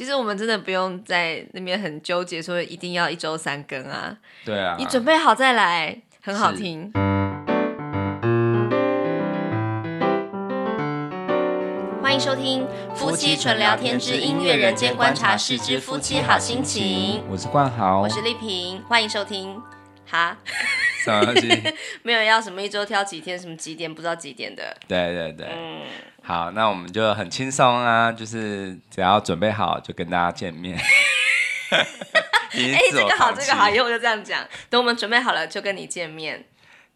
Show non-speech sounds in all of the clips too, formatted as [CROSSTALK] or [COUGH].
其实我们真的不用在那边很纠结，说一定要一周三更啊。对啊，你准备好再来，很好听。欢迎收听《夫妻纯聊天之音乐人间观察室之夫妻好心情》。我是冠豪，我是丽萍，欢迎收听。哈，什么东西？[LAUGHS] 没有要什么一周挑几天，什么几点不知道几点的。对对对，嗯，好，那我们就很轻松啊，就是只要准备好就跟大家见面。[LAUGHS] 哎、欸，这个好，这个好，以后就这样讲。等我们准备好了就跟你见面。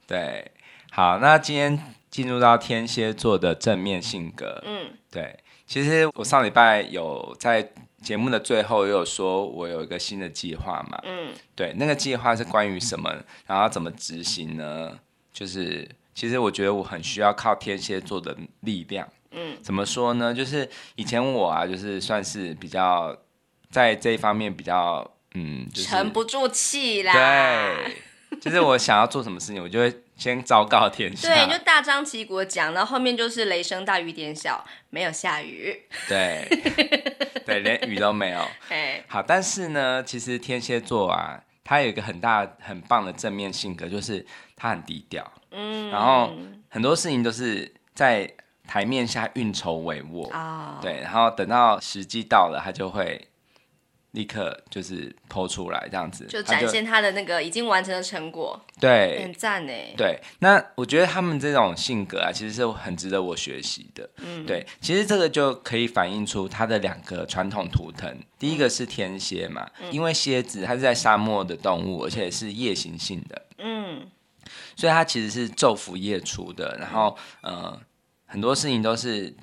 对，好，那今天进入到天蝎座的正面性格。嗯，对，其实我上礼拜有在。节目的最后也有说，我有一个新的计划嘛，嗯，对，那个计划是关于什么，然后怎么执行呢？就是其实我觉得我很需要靠天蝎座的力量，嗯，怎么说呢？就是以前我啊，就是算是比较在这一方面比较，嗯，就是沉不住气啦，对，就是我想要做什么事情，我就会。先昭告天下，对，就大张旗鼓讲，然后后面就是雷声大雨点小，没有下雨，对，对，连雨都没有。[LAUGHS] 好，但是呢，其实天蝎座啊，他有一个很大很棒的正面性格，就是他很低调，嗯，然后很多事情都是在台面下运筹帷幄，哦，对，然后等到时机到了，他就会。立刻就是抛出来这样子，就展现他的那个已经完成的成果，对，很赞呢。对，那我觉得他们这种性格啊，其实是很值得我学习的。嗯，对，其实这个就可以反映出他的两个传统图腾。第一个是天蝎嘛，嗯、因为蝎子它是在沙漠的动物，而且是夜行性的，嗯，所以它其实是昼伏夜出的。然后，呃，很多事情都是。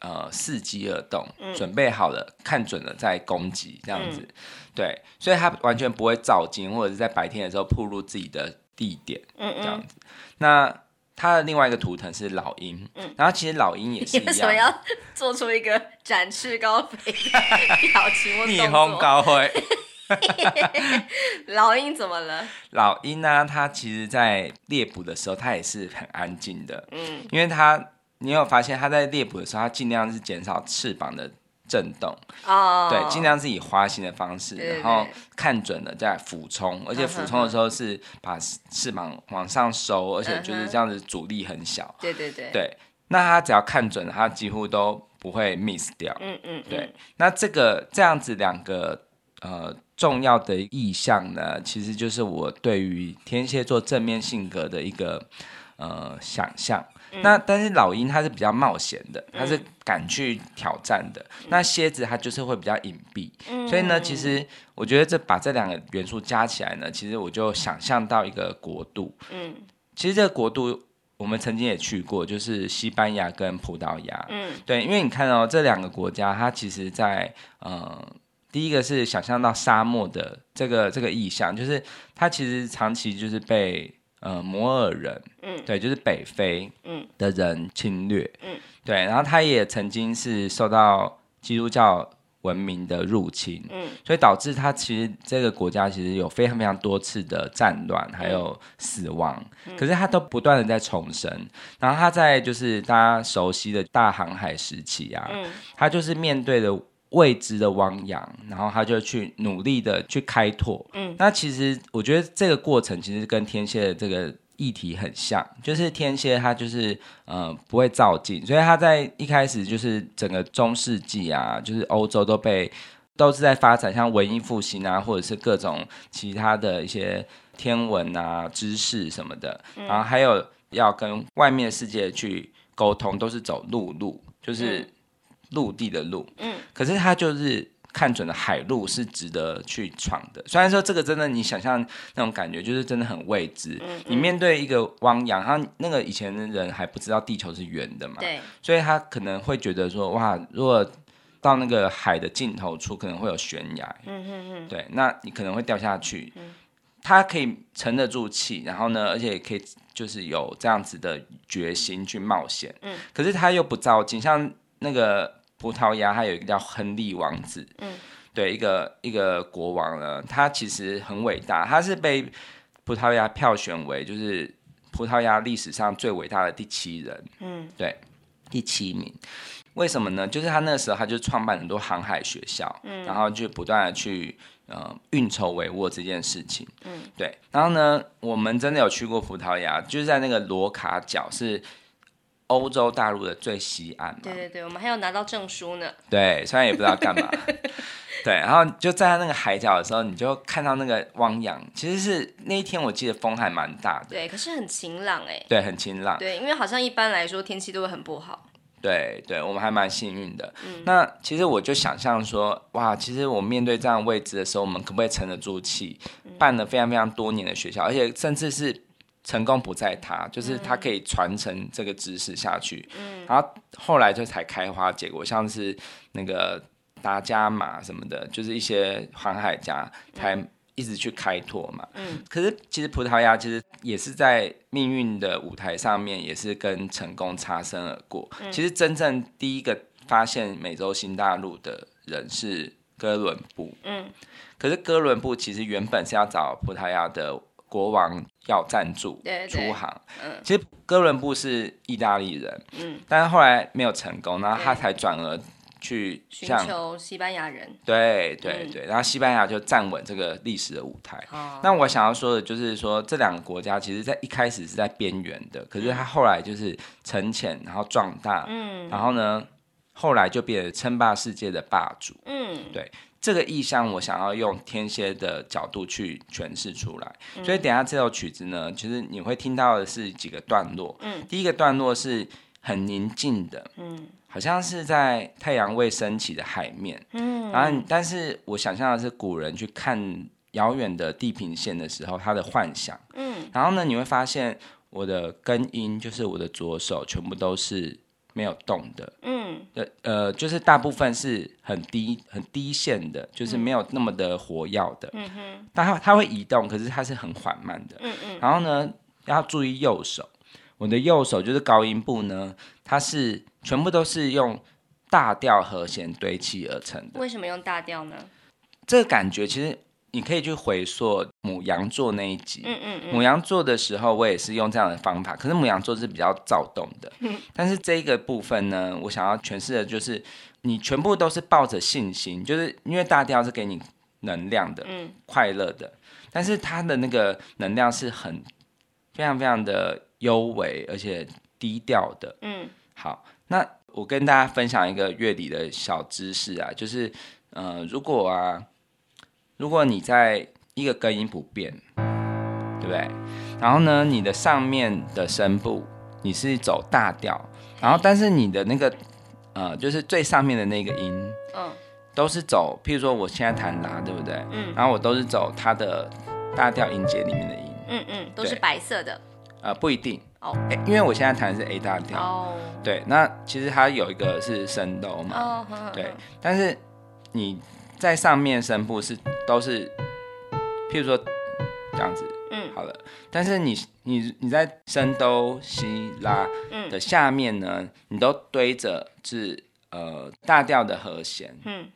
呃，伺机而动，嗯、准备好了，看准了再攻击，这样子，嗯、对，所以他完全不会照进，或者是在白天的时候暴露自己的地点，嗯嗯这样子。那他的另外一个图腾是老鹰，嗯，然后其实老鹰也是一样，为什么要 [LAUGHS] 做出一个展翅高飞的 [LAUGHS] 表情？逆风高飞。[LAUGHS] 老鹰怎么了？老鹰呢？它其实，在猎捕的时候，它也是很安静的，嗯，因为它。你有发现他在猎捕的时候，他尽量是减少翅膀的震动，oh. 对，尽量是以滑行的方式，然后看准了再俯冲，而且俯冲的时候是把翅膀往上收，而且就是这样子阻力很小。[LAUGHS] 对对对，对，那他只要看准了，他几乎都不会 miss 掉。嗯嗯，对，那这个这样子两个呃重要的意向呢，其实就是我对于天蝎座正面性格的一个呃想象。那但是老鹰它是比较冒险的，它是敢去挑战的。嗯、那蝎子它就是会比较隐蔽，嗯、所以呢，其实我觉得这把这两个元素加起来呢，其实我就想象到一个国度。嗯，其实这个国度我们曾经也去过，就是西班牙跟葡萄牙。嗯，对，因为你看哦，这两个国家它其实在呃，第一个是想象到沙漠的这个这个意象，就是它其实长期就是被。呃，摩尔人，嗯，对，就是北非，嗯，的人侵略，嗯，对，然后他也曾经是受到基督教文明的入侵，嗯，所以导致他其实这个国家其实有非常非常多次的战乱，还有死亡，嗯，可是他都不断的在重生，然后他在就是大家熟悉的大航海时期啊，嗯，他就是面对的。未知的汪洋，然后他就去努力的去开拓。嗯，那其实我觉得这个过程其实跟天蝎的这个议题很像，就是天蝎他就是呃不会照进，所以他在一开始就是整个中世纪啊，就是欧洲都被都是在发展像文艺复兴啊，或者是各种其他的一些天文啊知识什么的，嗯、然后还有要跟外面的世界去沟通，都是走陆路，就是。嗯陆地的陆，嗯，可是他就是看准了海路是值得去闯的。虽然说这个真的，你想象那种感觉就是真的很未知。嗯，你面对一个汪洋，他那个以前的人还不知道地球是圆的嘛，对，所以他可能会觉得说，哇，如果到那个海的尽头处可能会有悬崖，嗯嗯嗯，对，那你可能会掉下去。嗯，他可以沉得住气，然后呢，而且也可以就是有这样子的决心去冒险。嗯，可是他又不照进，像那个。葡萄牙还有一个叫亨利王子，嗯，对，一个一个国王呢，他其实很伟大，他是被葡萄牙票选为就是葡萄牙历史上最伟大的第七人，嗯，对，第七名。为什么呢？就是他那时候他就创办很多航海学校，嗯，然后就不断的去呃运筹帷幄这件事情，嗯，对。然后呢，我们真的有去过葡萄牙，就是在那个罗卡角是欧洲大陆的最西岸嘛。对对对，我们还有拿到证书呢。对，虽然也不知道干嘛。[LAUGHS] 对，然后就在那个海角的时候，你就看到那个汪洋。其实是那一天，我记得风还蛮大的。对，可是很晴朗哎。对，很晴朗。对，因为好像一般来说天气都会很不好。对对，我们还蛮幸运的。嗯，那其实我就想象说，哇，其实我面对这样的位置的时候，我们可不可以沉得住气？办了非常非常多年的学校，而且甚至是成功不在他，就是他可以传承这个知识下去。嗯，然后后来就才开花结果，像是那个达伽马什么的，就是一些航海家才。一直去开拓嘛，嗯，可是其实葡萄牙其实也是在命运的舞台上面，也是跟成功擦身而过。嗯，其实真正第一个发现美洲新大陆的人是哥伦布，嗯，可是哥伦布其实原本是要找葡萄牙的国王要赞助出航，嗯，其实哥伦布是意大利人，嗯，但是后来没有成功，然后他才转而。去寻求西班牙人，对对对，然后西班牙就站稳这个历史的舞台。那我想要说的就是说，这两个国家其实在一开始是在边缘的，可是他后来就是沉潜，然后壮大，嗯，然后呢，后来就变成称霸世界的霸主，嗯，对，这个意象我想要用天蝎的角度去诠释出来。所以等下这首曲子呢，其实你会听到的是几个段落，嗯，第一个段落是很宁静的，嗯。好像是在太阳未升起的海面，嗯，然后但是我想象的是古人去看遥远的地平线的时候，他的幻想，嗯，然后呢，你会发现我的根音就是我的左手全部都是没有动的，嗯，呃，就是大部分是很低很低线的，就是没有那么的活跃的，嗯哼，但它它会移动，可是它是很缓慢的，嗯嗯，然后呢，要注意右手，我的右手就是高音部呢，它是。全部都是用大调和弦堆砌而成的。为什么用大调呢？这个感觉其实你可以去回溯母羊座那一集。嗯嗯嗯。牡羊座的时候，我也是用这样的方法。可是母羊座是比较躁动的。嗯。但是这个部分呢，我想要诠释的就是，你全部都是抱着信心，就是因为大调是给你能量的，嗯，快乐的。但是它的那个能量是很非常非常的优微，而且低调的。嗯。好。那我跟大家分享一个乐理的小知识啊，就是，呃，如果啊，如果你在一个根音不变，对不对？然后呢，你的上面的声部你是走大调，然后但是你的那个，呃，就是最上面的那个音，嗯，都是走，譬如说我现在弹拉，对不对？嗯，然后我都是走它的大调音阶里面的音，嗯嗯，都是白色的，呃，不一定。哦，哎，因为我现在弹的是 A 大调，哦，对，那其实它有一个是升哆嘛，哦，对，但是你在上面声部是都是，譬如说这样子，嗯，好了，但是你你你在升哆西拉的下面呢，嗯，你都堆着是呃大调的和弦，嗯。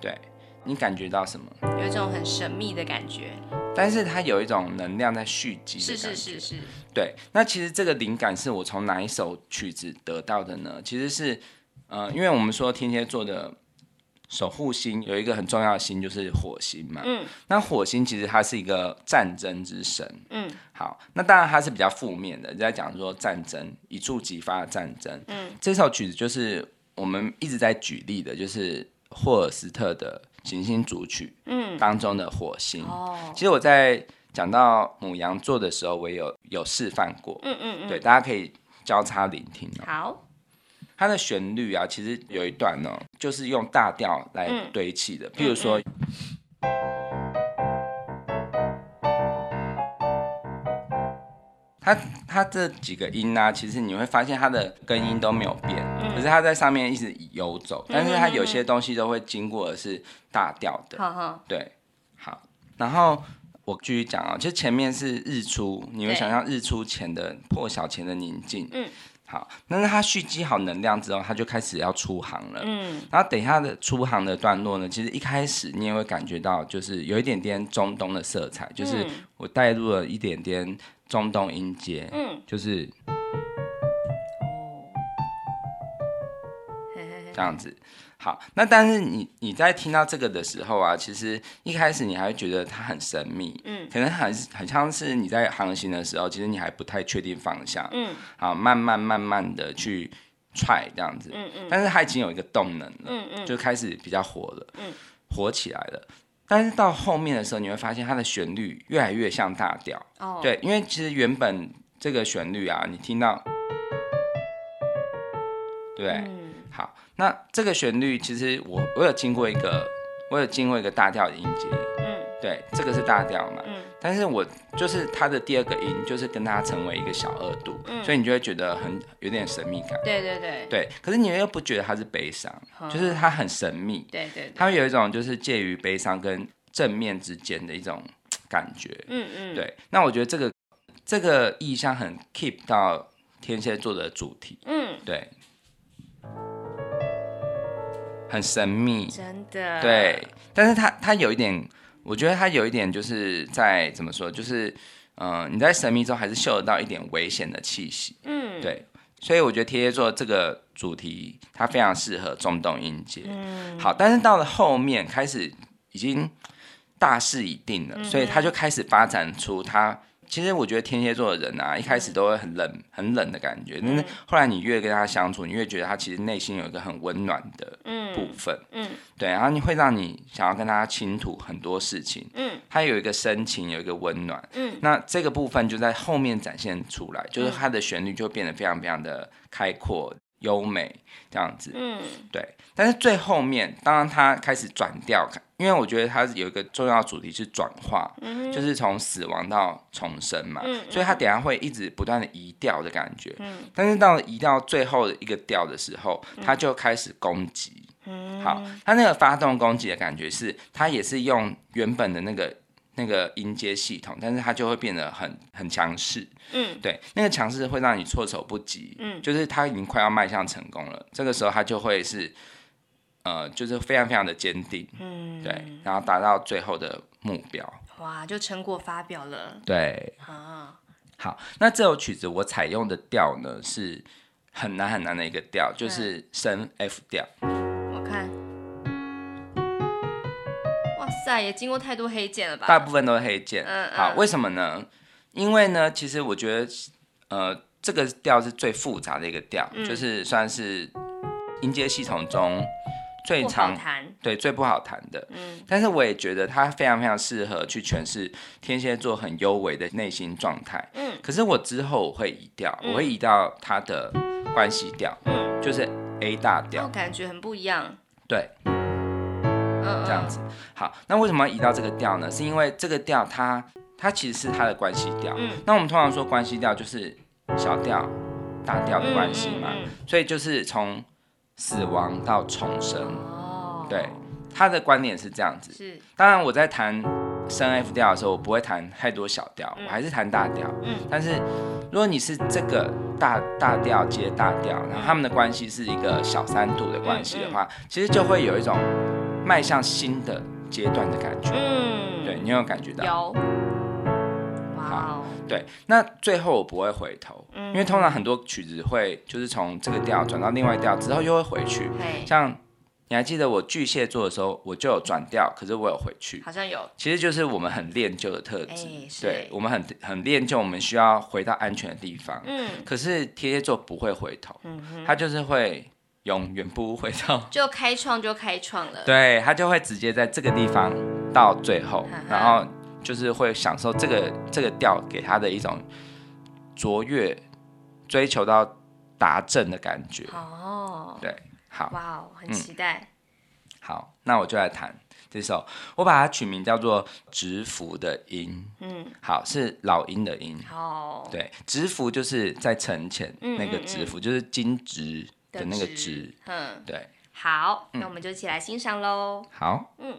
对。你感觉到什么？有一种很神秘的感觉，但是它有一种能量在蓄积。是是是是。对，那其实这个灵感是我从哪一首曲子得到的呢？其实是，呃，因为我们说天蝎座的守护星有一个很重要的星就是火星嘛。嗯。那火星其实它是一个战争之神。嗯。好，那当然它是比较负面的，在讲说战争一触即发的战争。嗯。这首曲子就是我们一直在举例的，就是霍尔斯特的。行星组曲，嗯，当中的火星，哦，其实我在讲到母羊座的时候，我也有有示范过，嗯嗯嗯，对，大家可以交叉聆听哦。好，它的旋律啊，其实有一段呢，就是用大调来堆砌的，譬如说。它它这几个音呢、啊，其实你会发现它的根音都没有变，嗯、可是它在上面一直游走，嗯、但是它有些东西都会经过的是大调的。嗯、对，好，然后我继续讲啊、哦，就前面是日出，你会想象日出前的破晓前的宁静。嗯，好，但是它蓄积好能量之后，它就开始要出航了。嗯，然后等一下的出航的段落呢，其实一开始你也会感觉到，就是有一点点中东的色彩，就是我带入了一点点。中东音阶，嗯，就是这样子。好，那但是你你在听到这个的时候啊，其实一开始你还会觉得它很神秘，嗯，可能很很像是你在航行的时候，其实你还不太确定方向，嗯，好，慢慢慢慢的去踹这样子，嗯嗯，但是它已经有一个动能了，嗯嗯，就开始比较火了，嗯，火起来了。但是到后面的时候，你会发现它的旋律越来越像大调，哦，对，因为其实原本这个旋律啊，你听到，对，嗯，好。那这个旋律其实我我有经过一个，我有经过一个大调的音阶，嗯，对，这个是大调嘛，嗯，但是我就是它的第二个音，就是跟它成为一个小二度，嗯，所以你就会觉得很有点神秘感，对对对，对，可是你又不觉得它是悲伤，嗯，就是它很神秘，对对，对，它会有一种就是介于悲伤跟正面之间的一种感觉，嗯嗯，对，那我觉得这个这个意象很 keep 到天蝎座的主题，嗯，对。很神秘，真的。对，但是他他有一点，我觉得他有一点就是在怎么说，就是嗯、呃，你在神秘中还是嗅得到一点危险的气息。嗯，对，所以我觉得天蝎座这个主题它非常适合中东音阶。嗯，好，但是到了后面开始已经大势已定了，嗯、所以他就开始发展出他。其实我觉得天蝎座的人啊，一开始都会很冷、很冷的感觉，但是后来你越跟他相处，你越觉得他其实内心有一个很温暖的部分，嗯，对，然后你会让你想要跟他倾吐很多事情，嗯，他有一个深情，有一个温暖，嗯，那这个部分就在后面展现出来，就是他的旋律就变得非常非常的开阔。优美这样子，嗯，对，但是最后面，当然他开始转调，因为我觉得它有一个重要主题是转化，嗯，就是从死亡到重生嘛，嗯，所以它等下会一直不断的移调的感觉，嗯，但是到了移到最后的一个调的时候，它就开始攻击，嗯，好，它那个发动攻击的感觉是，它也是用原本的那个。那个音阶系统，但是它就会变得很很强势，嗯，对，那个强势会让你措手不及，嗯，就是它已经快要迈向成功了，这个时候它就会是，呃，就是非常非常的坚定，嗯，对，然后达到最后的目标，哇，就成果发表了，对，啊，好，那这首曲子我采用的调呢是很难很难的一个调，就是升 F 调。我看，哇塞也经过太多黑键了吧？大部分都是黑键。嗯，嗯，好，为什么呢？因为呢，其实我觉得，呃，这个调是最复杂的一个调，嗯，就是算是音阶系统中最常弹，对，最不好谈的。嗯，但是我也觉得它非常非常适合去诠释天蝎座很优微的内心状态。嗯，可是我之后我会移调，嗯，我会移到它的关系调，嗯，就是 A 大调，感觉很不一样。对。这样子，好，那为什么要移到这个调呢？是因为这个调它它其实是它的关系调。嗯，那我们通常说关系调就是小调、大调的关系嘛，嗯嗯嗯，所以就是从死亡到重生。哦，对，他的观点是这样子。是，当然我在弹升 F 调的时候，我不会弹太多小调，嗯，我还是弹大调。嗯，但是如果你是这个大大调接大调，然后他们的关系是一个小三度的关系的话，嗯嗯，其实就会有一种。迈向新的阶段的感觉，嗯，对，你有感觉到？有，哇、wow，对，那最后我不会回头，嗯，因为通常很多曲子会就是从这个调转到另外调之后又会回去，像你还记得我巨蟹座的时候，我就有转调，可是我有回去，好像有，其实就是我们很恋旧的特质，对，我们很很恋旧，我们需要回到安全的地方，嗯，可是天蝎座不会回头，嗯，他就是会。永远不回头，就开创就开创了。对，他就会直接在这个地方到最后，然后就是会享受这个这个调给他的一种卓越、追求到达阵的感觉。哦，对，好，哇哦，很期待。嗯，好，那我就来弹这首，我把它取名叫做“直符”的音。嗯，好，是老鹰的音。哦，对，直符就是在沉潜那个直符，就是金直。的那个直，嗯，对，好，那我们就一起来欣赏喽。好，嗯。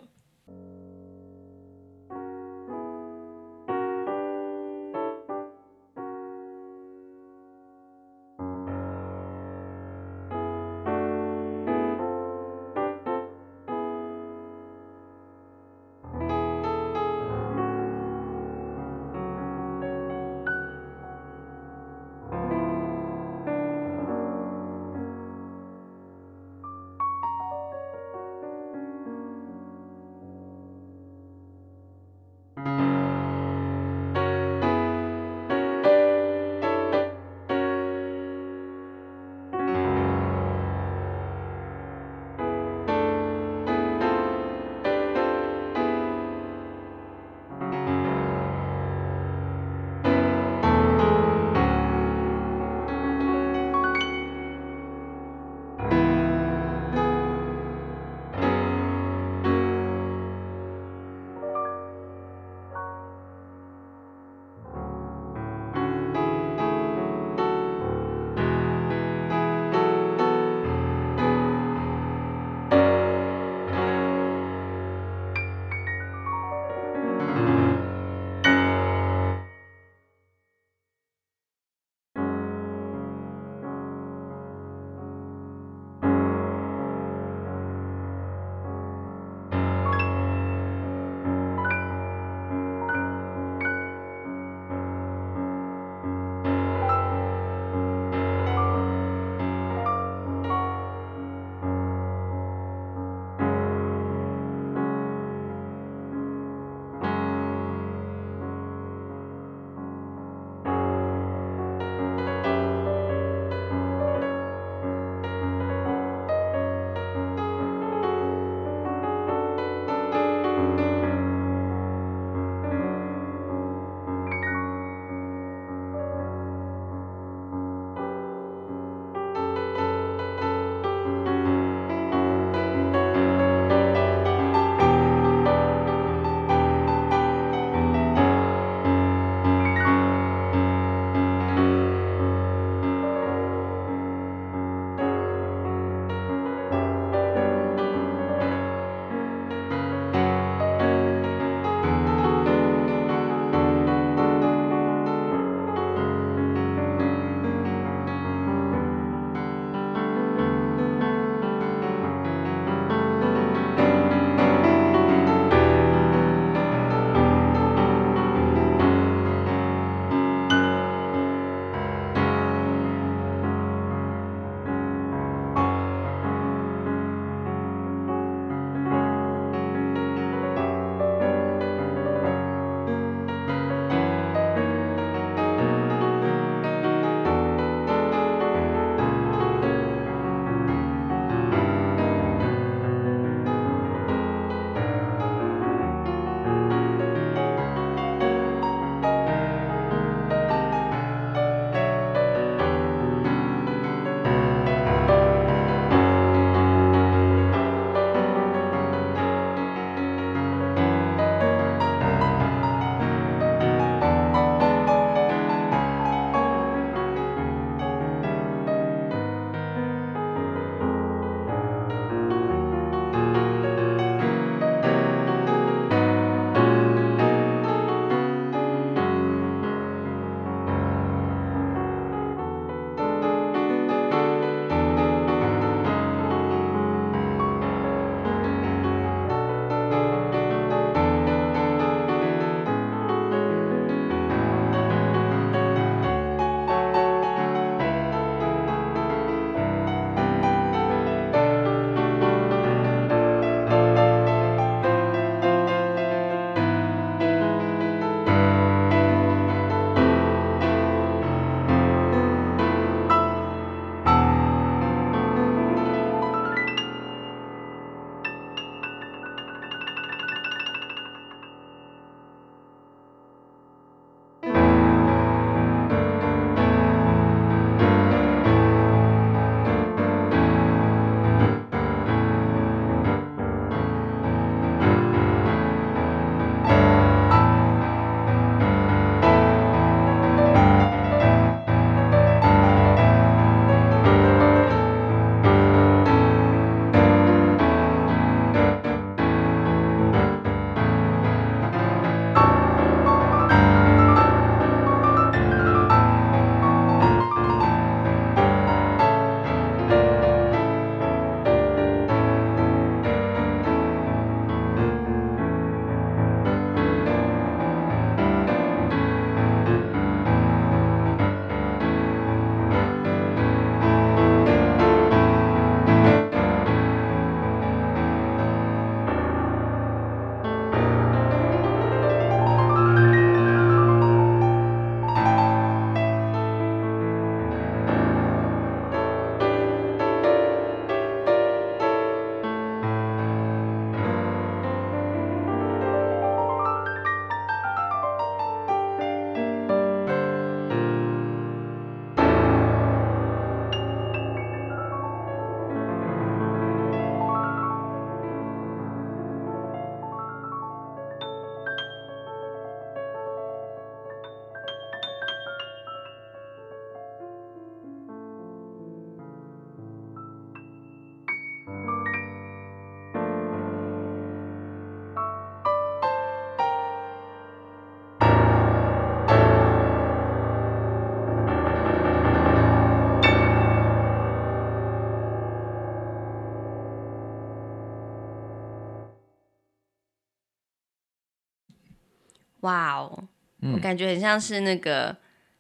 我感觉很像是那个《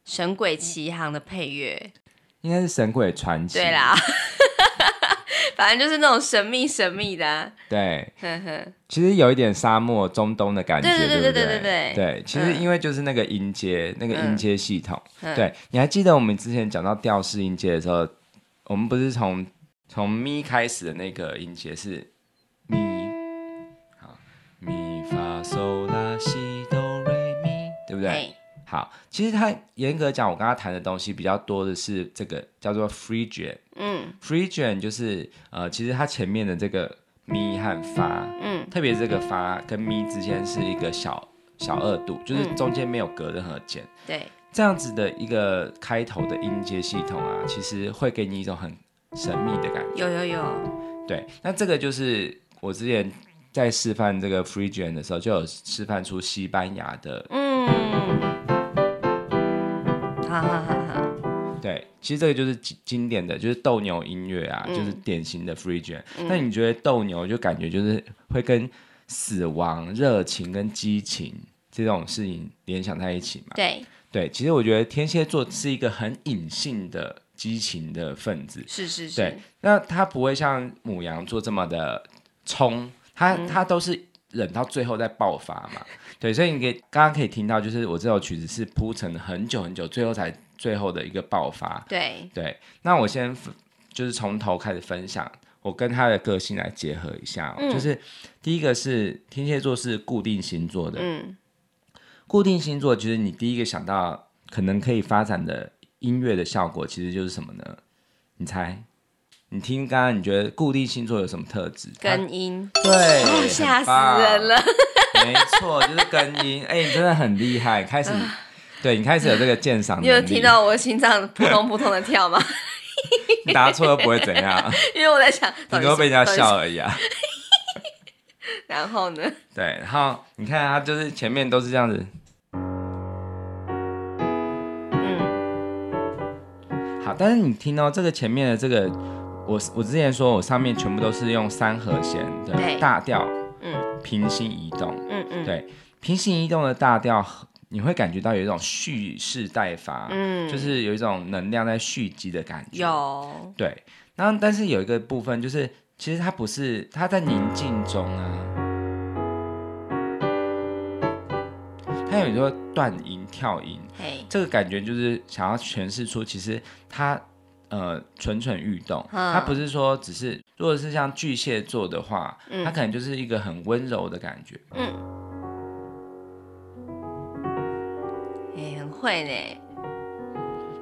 神鬼奇航》的配乐，应该是《神鬼传奇》。对啦。[LAUGHS] 反正就是那种神秘神秘的、啊，对，其实有一点沙漠中东的感觉，对对？对对对对。对，其实因为就是那个音阶，嗯、那个音阶系统，嗯、对，你还记得我们之前讲到调式音阶的时候，我们不是从从咪开始的那个音阶是咪，好，咪发嗦拉西不对？好，其实他严格讲，我刚刚谈的东西比较多的是这个叫做 Phrygian。嗯，Phrygian 就是呃，其实它前面的这个咪和发，嗯，特别这个发跟咪之间是一个小小二度，就是中间没有隔任何键。对、嗯，这样子的一个开头的音阶系统啊，其实会给你一种很神秘的感觉。有有有。对，那这个就是我之前在示范这个 Phrygian 的时候，就有示范出西班牙的。嗯。哈哈哈哈对，其实这个就是经典的就是斗牛音乐啊，嗯、就是典型的 Phrygian。那、嗯、你觉得斗牛就感觉就是会跟死亡、热情跟激情这种事情联想在一起嘛？对对，其实我觉得天蝎座是一个很隐性的激情的分子。是是是。对，那他不会像母羊座这么的冲，他他、嗯、都是忍到最后再爆发嘛。对，所以你可以刚刚可以听到，就是我这首曲子是铺陈很久很久，最后才最后的一个爆发。对对，那我先就是从头开始分享，我跟他的个性来结合一下。嗯、就是第一个是天蝎座是固定星座的，嗯，固定星座其实你第一个想到可能可以发展的音乐的效果，其实就是什么呢？你猜？你听刚刚你觉得固定星座有什么特质？根音。对，吓、哦、死人了。没错，就是根音。哎、欸，你真的很厉害，开始，呃、对你开始有这个鉴赏。你有听到我心脏扑通扑通的跳吗？[LAUGHS] 你答错又不会怎样，[LAUGHS] 因为我在想，你都被人家笑而已啊。[LAUGHS] 然后呢？对，然后你看他就是前面都是这样子。嗯。好，但是你听到、哦、这个前面的这个，我我之前说我上面全部都是用三和弦的大调。嗯平行移动，嗯嗯，对，平行移动的大调，你会感觉到有一种蓄势待发，嗯，就是有一种能量在蓄积的感觉，有，对，然后但是有一个部分就是，其实它不是，它在宁静中啊，它有时候断音跳音，嘿，这个感觉就是想要诠释出，其实它。呃，蠢蠢欲动，它不是说只是，如果是像巨蟹座的话，它可能就是一个很温柔的感觉。嗯，哎，很会呢，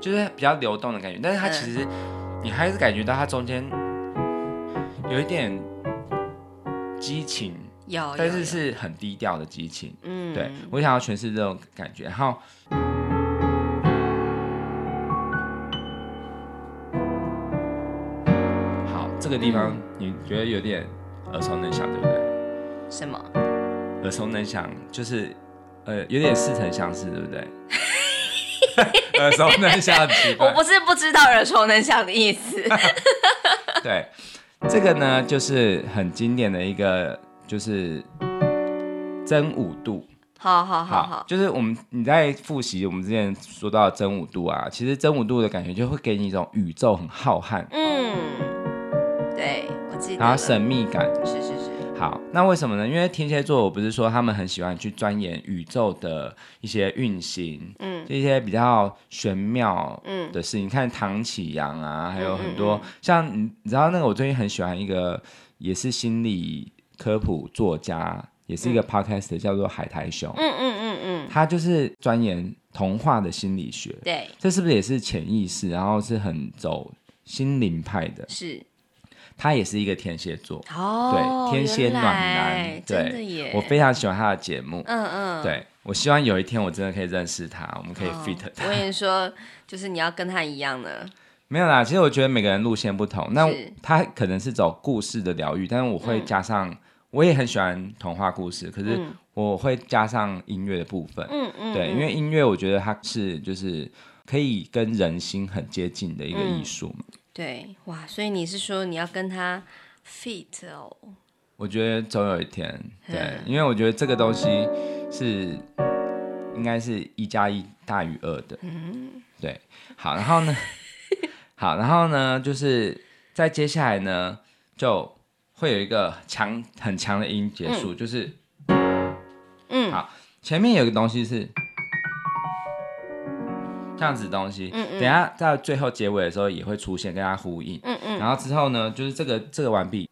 就是比较流动的感觉，但是它其实你还是感觉到它中间有一点激情，有，但是是很低调的激情。嗯，对，我想要诠释这种感觉，然后。个地方你觉得有点耳熟能详，对不对？什么？耳熟能详就是呃，有点似曾相识，对不对？[LAUGHS] 耳熟能详，我不是不知道耳熟能详的意思。[LAUGHS] 对，这个呢就是很经典的一个，就是真五度。好好好好，就是我们你在复习我们之前说到的真五度啊，其实真五度的感觉就会给你一种宇宙很浩瀚。嗯。对，我记得。然后神秘感，是是是。好，那为什么呢？因为天蝎座，我不是说他们很喜欢去钻研宇宙的一些运行，嗯，这些比较玄妙，嗯的事情。你看唐启阳啊，还有很多，嗯嗯嗯像你，你知道那个我最近很喜欢一个，也是心理科普作家，也是一个 podcast，叫做海苔熊，嗯嗯嗯嗯，他就是钻研童话的心理学，对，这是不是也是潜意识？然后是很走心灵派的，是。他也是一个天蝎座。哦，对，天蝎暖男，对，我非常喜欢他的节目，嗯嗯，对，我希望有一天我真的可以认识他，我们可以 fit 他。我跟你说，就是你要跟他一样的，没有啦。其实我觉得每个人路线不同，那他可能是走故事的疗愈，但是我会加上，我也很喜欢童话故事，可是我会加上音乐的部分，嗯嗯，对，因为音乐我觉得它是就是可以跟人心很接近的一个艺术嘛。对，哇，所以你是说你要跟他 fit 哦？我觉得总有一天，[LAUGHS] 对，嗯、因为我觉得这个东西是应该是一加一大于二的。嗯，对。好，然后呢，[LAUGHS] 好，然后呢，就是在接下来呢，就会有一个强很强的音结束，嗯、就是，嗯，好，前面有一个东西是这样子的东西，嗯嗯，等下在最后结尾的时候也会出现，跟它呼应，嗯嗯，然后之后呢，就是这个这个完毕。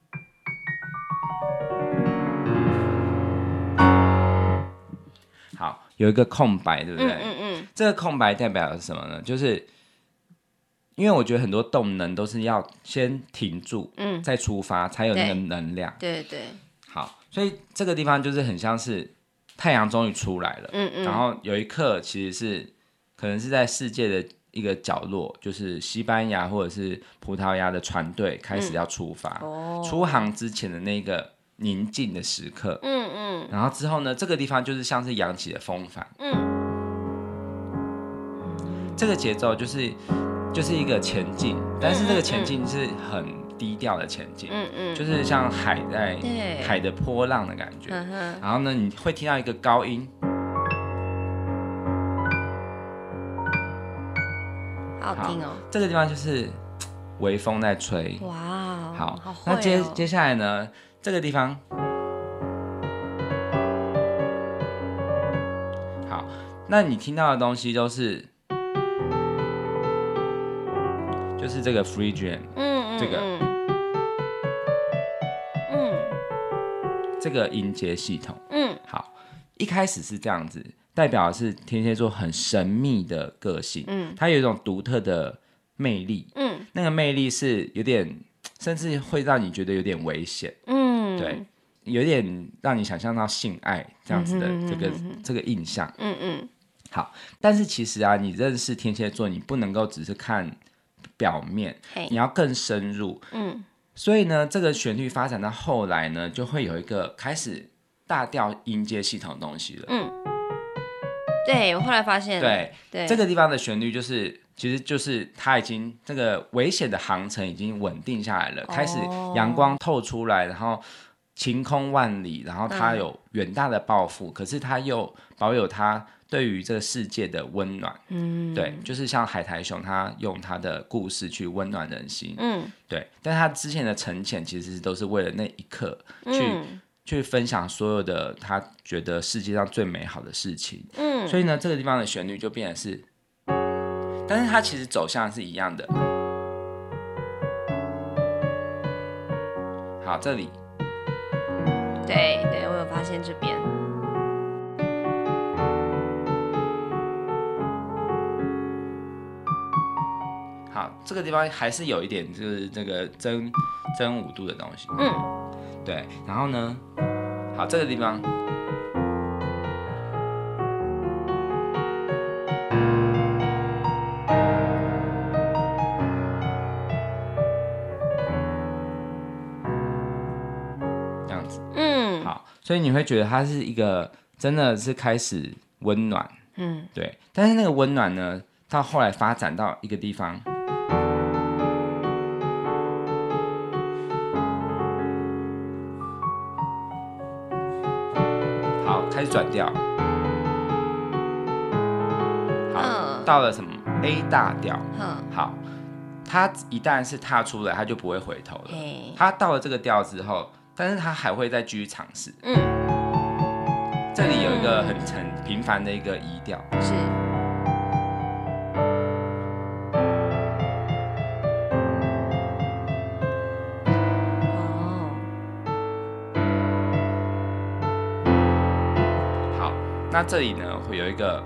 好有一个空白，对不对？嗯嗯，嗯这个空白代表的是什么呢？就是因为我觉得很多动能都是要先停住，嗯，再出发才有那个能量。对对。对好，所以这个地方就是很像是太阳终于出来了，嗯嗯。然后有一刻其实是可能是在世界的一个角落，就是西班牙或者是葡萄牙的船队开始要出发，嗯、出航之前的那个。宁静的时刻，嗯嗯，然后之后呢，这个地方就是像是扬起的风帆，嗯，这个节奏就是就是一个前进，但是这个前进是很低调的前进，嗯嗯，就是像海在海的波浪的感觉，然后呢，你会听到一个高音，好听哦，这个地方就是微风在吹，哇，好，那接接下来呢？这个地方，好，那你听到的东西都是，就是这个 free jam，嗯嗯，这个，嗯，这个音阶系统，嗯，好，一开始是这样子，代表的是天蝎座很神秘的个性，嗯，它有一种独特的魅力，嗯，那个魅力是有点，甚至会让你觉得有点危险，嗯。对，有点让你想象到性爱这样子的这个、这个印象。嗯嗯。好，但是其实啊，你认识天蝎座，你不能够只是看表面，你要更深入。嗯。所以呢，这个旋律发展到后来呢，就会有一个开始大调音阶系统的东西了。嗯。对，我后来发现，对对，对这个地方的旋律就是。其实就是它已经这个危险的航程已经稳定下来了，开始阳光透出来，然后晴空万里，然后它有远大的抱负，嗯、可是它又保有它对于这个世界的温暖。嗯，对，就是像海苔熊，它用它的故事去温暖人心。嗯，对，但它之前的沉潜其实都是为了那一刻去、嗯、去分享所有的他觉得世界上最美好的事情。嗯，所以呢，这个地方的旋律就变成是。但是它其实走向是一样的。好，这里。对对，我有发现这边。好，这个地方还是有一点，就是这个真真五度的东西。嗯。对，然后呢？好，这个地方。所以你会觉得它是一个真的是开始温暖，嗯，对。但是那个温暖呢，到后来发展到一个地方，转调，好，到了什么 A 大调，好，他一旦是踏出来，他就不会回头了。他到了这个调之后。但是他还会再继续尝试。嗯，这里有一个很很平凡的一个移调。是。那这里呢会有一个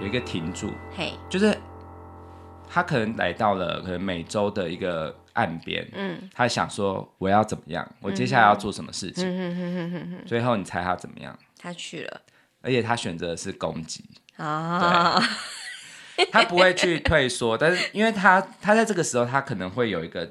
有一个停住。嘿。就是他可能来到了可能美洲的一个。岸边，嗯，他想说我要怎么样，我接下来要做什么事情，嗯哼哼哼哼哼，最后你猜他怎么样？他去了，而且他选择的是攻击啊，对，[LAUGHS] 他不会去退缩，但是因为他他在这个时候他可能会有一个。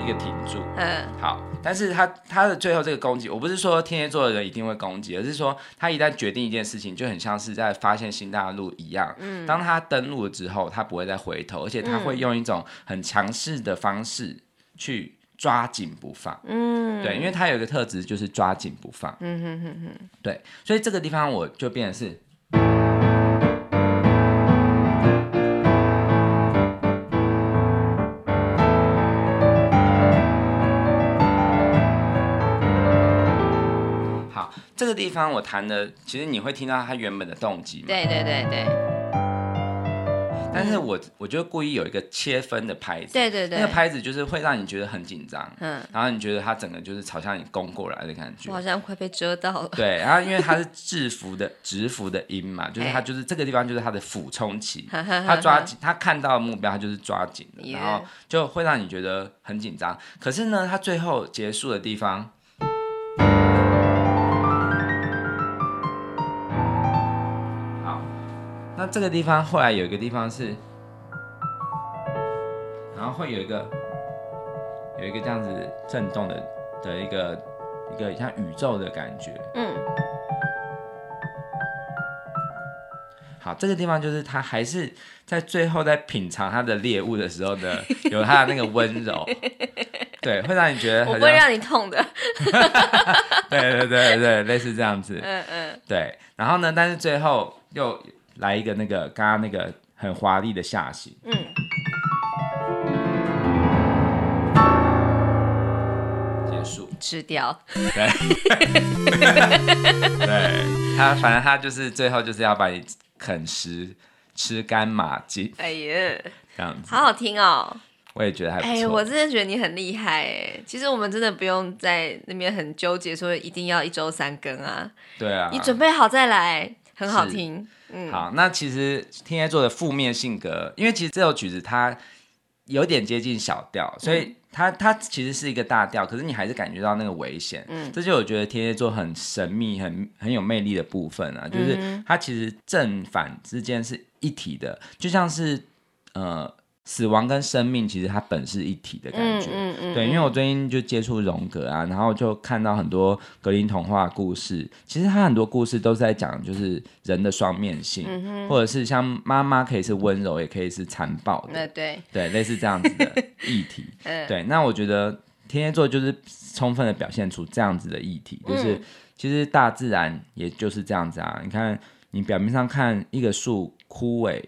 一个停住，嗯，好，但是他他的最后这个攻击，我不是说天蝎座的人一定会攻击，而是说他一旦决定一件事情，就很像是在发现新大陆一样，嗯，当他登陆了之后，他不会再回头，而且他会用一种很强势的方式去抓紧不放。嗯，对，因为他有一个特质就是抓紧不放。嗯哼哼哼，对，所以这个地方我就变成是。这个地方我弹的，其实你会听到它原本的动机嘛？对对对对。但是我我就故意有一个切分的拍子，对对对，那个拍子就是会让你觉得很紧张，嗯，然后你觉得它整个就是朝向你攻过来的感觉，我好像快被遮到了。对，然后因为它是制服的 [LAUGHS] 直服的音嘛，就是它就是这个地方就是它的俯冲期，它抓紧，它看到的目标，它就是抓紧的，然后就会让你觉得很紧张。可是呢，它最后结束的地方。这个地方后来有一个地方是，然后会有一个有一个这样子震动的的一个一个像宇宙的感觉。嗯。好，这个地方就是他还是在最后在品尝他的猎物的时候的，[LAUGHS] 有他的那个温柔。对，会让你觉得我不会让你痛的。[LAUGHS] 对对对对，类似这样子。嗯嗯。对，然后呢？但是最后又。来一个那个刚刚那个很华丽的下行，嗯，结束，吃掉，对，[LAUGHS] 对。他，反正他就是最后就是要把你啃食，吃干抹净，哎呀，这样子，好好听哦，我也觉得还不错，哎，我真的觉得你很厉害哎，其实我们真的不用在那边很纠结说一定要一周三更啊，对啊，你准备好再来，很好听。嗯、好，那其实天蝎座的负面性格，因为其实这首曲子它有点接近小调，所以它它其实是一个大调，可是你还是感觉到那个危险。嗯，这就我觉得天蝎座很神秘、很很有魅力的部分啊，就是它其实正反之间是一体的，就像是呃。死亡跟生命其实它本是一体的感觉，嗯嗯嗯、对，因为我最近就接触荣格啊，然后就看到很多格林童话故事，其实他很多故事都是在讲就是人的双面性，嗯、或者是像妈妈可以是温柔，也可以是残暴的，嗯、对对，类似这样子的议题，[LAUGHS] 嗯、对，那我觉得天蝎座就是充分的表现出这样子的议题，就是、嗯、其实大自然也就是这样子啊，你看你表面上看一个树枯萎，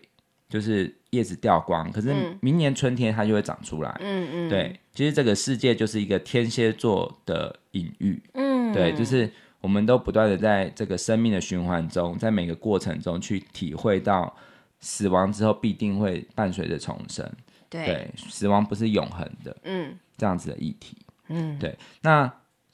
就是。叶子掉光，可是明年春天它就会长出来。嗯嗯，对，其实这个世界就是一个天蝎座的隐喻。嗯，对，就是我们都不断的在这个生命的循环中，在每个过程中去体会到死亡之后必定会伴随着重生。对，对，死亡不是永恒的。嗯，这样子的议题。嗯，对。那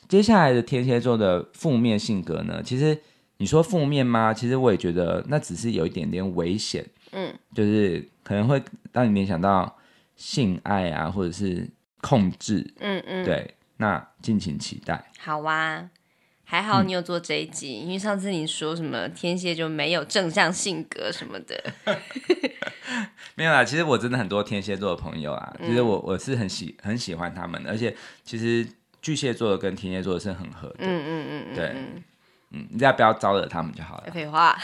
接下来的天蝎座的负面性格呢？其实你说负面吗？其实我也觉得那只是有一点点危险。嗯，就是。可能会让你联想到性爱啊，或者是控制，嗯嗯，对，那敬请期待。好啊，还好你有做这一集，嗯、因为上次你说什么天蝎就没有正向性格什么的，[LAUGHS] 没有啦。其实我真的很多天蝎座的朋友啊，其实我我是很喜很喜欢他们的，而且其实巨蟹座的跟天蝎座的是很合的，嗯嗯嗯，对，嗯，你只要不要招惹他们就好了。废话。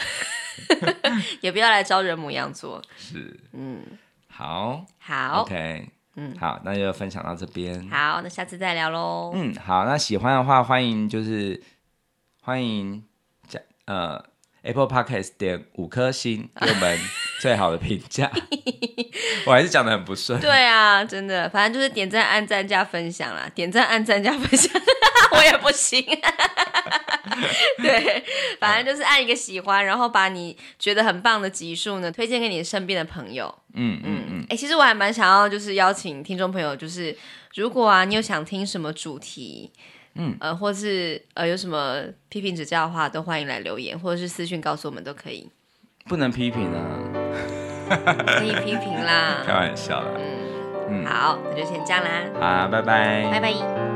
[LAUGHS] 也不要来招人牡羊座。是，嗯，好，好，OK，嗯，好，那就分享到这边。好，那下次再聊喽。嗯，好，那喜欢的话，欢迎就是欢迎呃 Apple Podcast 点五颗星给我们最好的评价。[LAUGHS] 我还是讲的很不顺。对啊，真的，反正就是点赞、按赞、加分享啦。点赞、按赞、加分享，[LAUGHS] 我也不行。[LAUGHS] 对，反正就是按一个喜欢，然后把你觉得很棒的集数呢推荐给你身边的朋友。嗯嗯嗯。哎、嗯欸，其实我还蛮想要，就是邀请听众朋友，就是如果啊，你有想听什么主题，嗯呃，或是呃有什么批评指教的话，都欢迎来留言，或者是私讯告诉我们都可以。不能批评啊。[LAUGHS] 可以批评啦。[LAUGHS] 开玩笑啦。嗯嗯。好，那就先这样啦。好，拜拜。拜拜。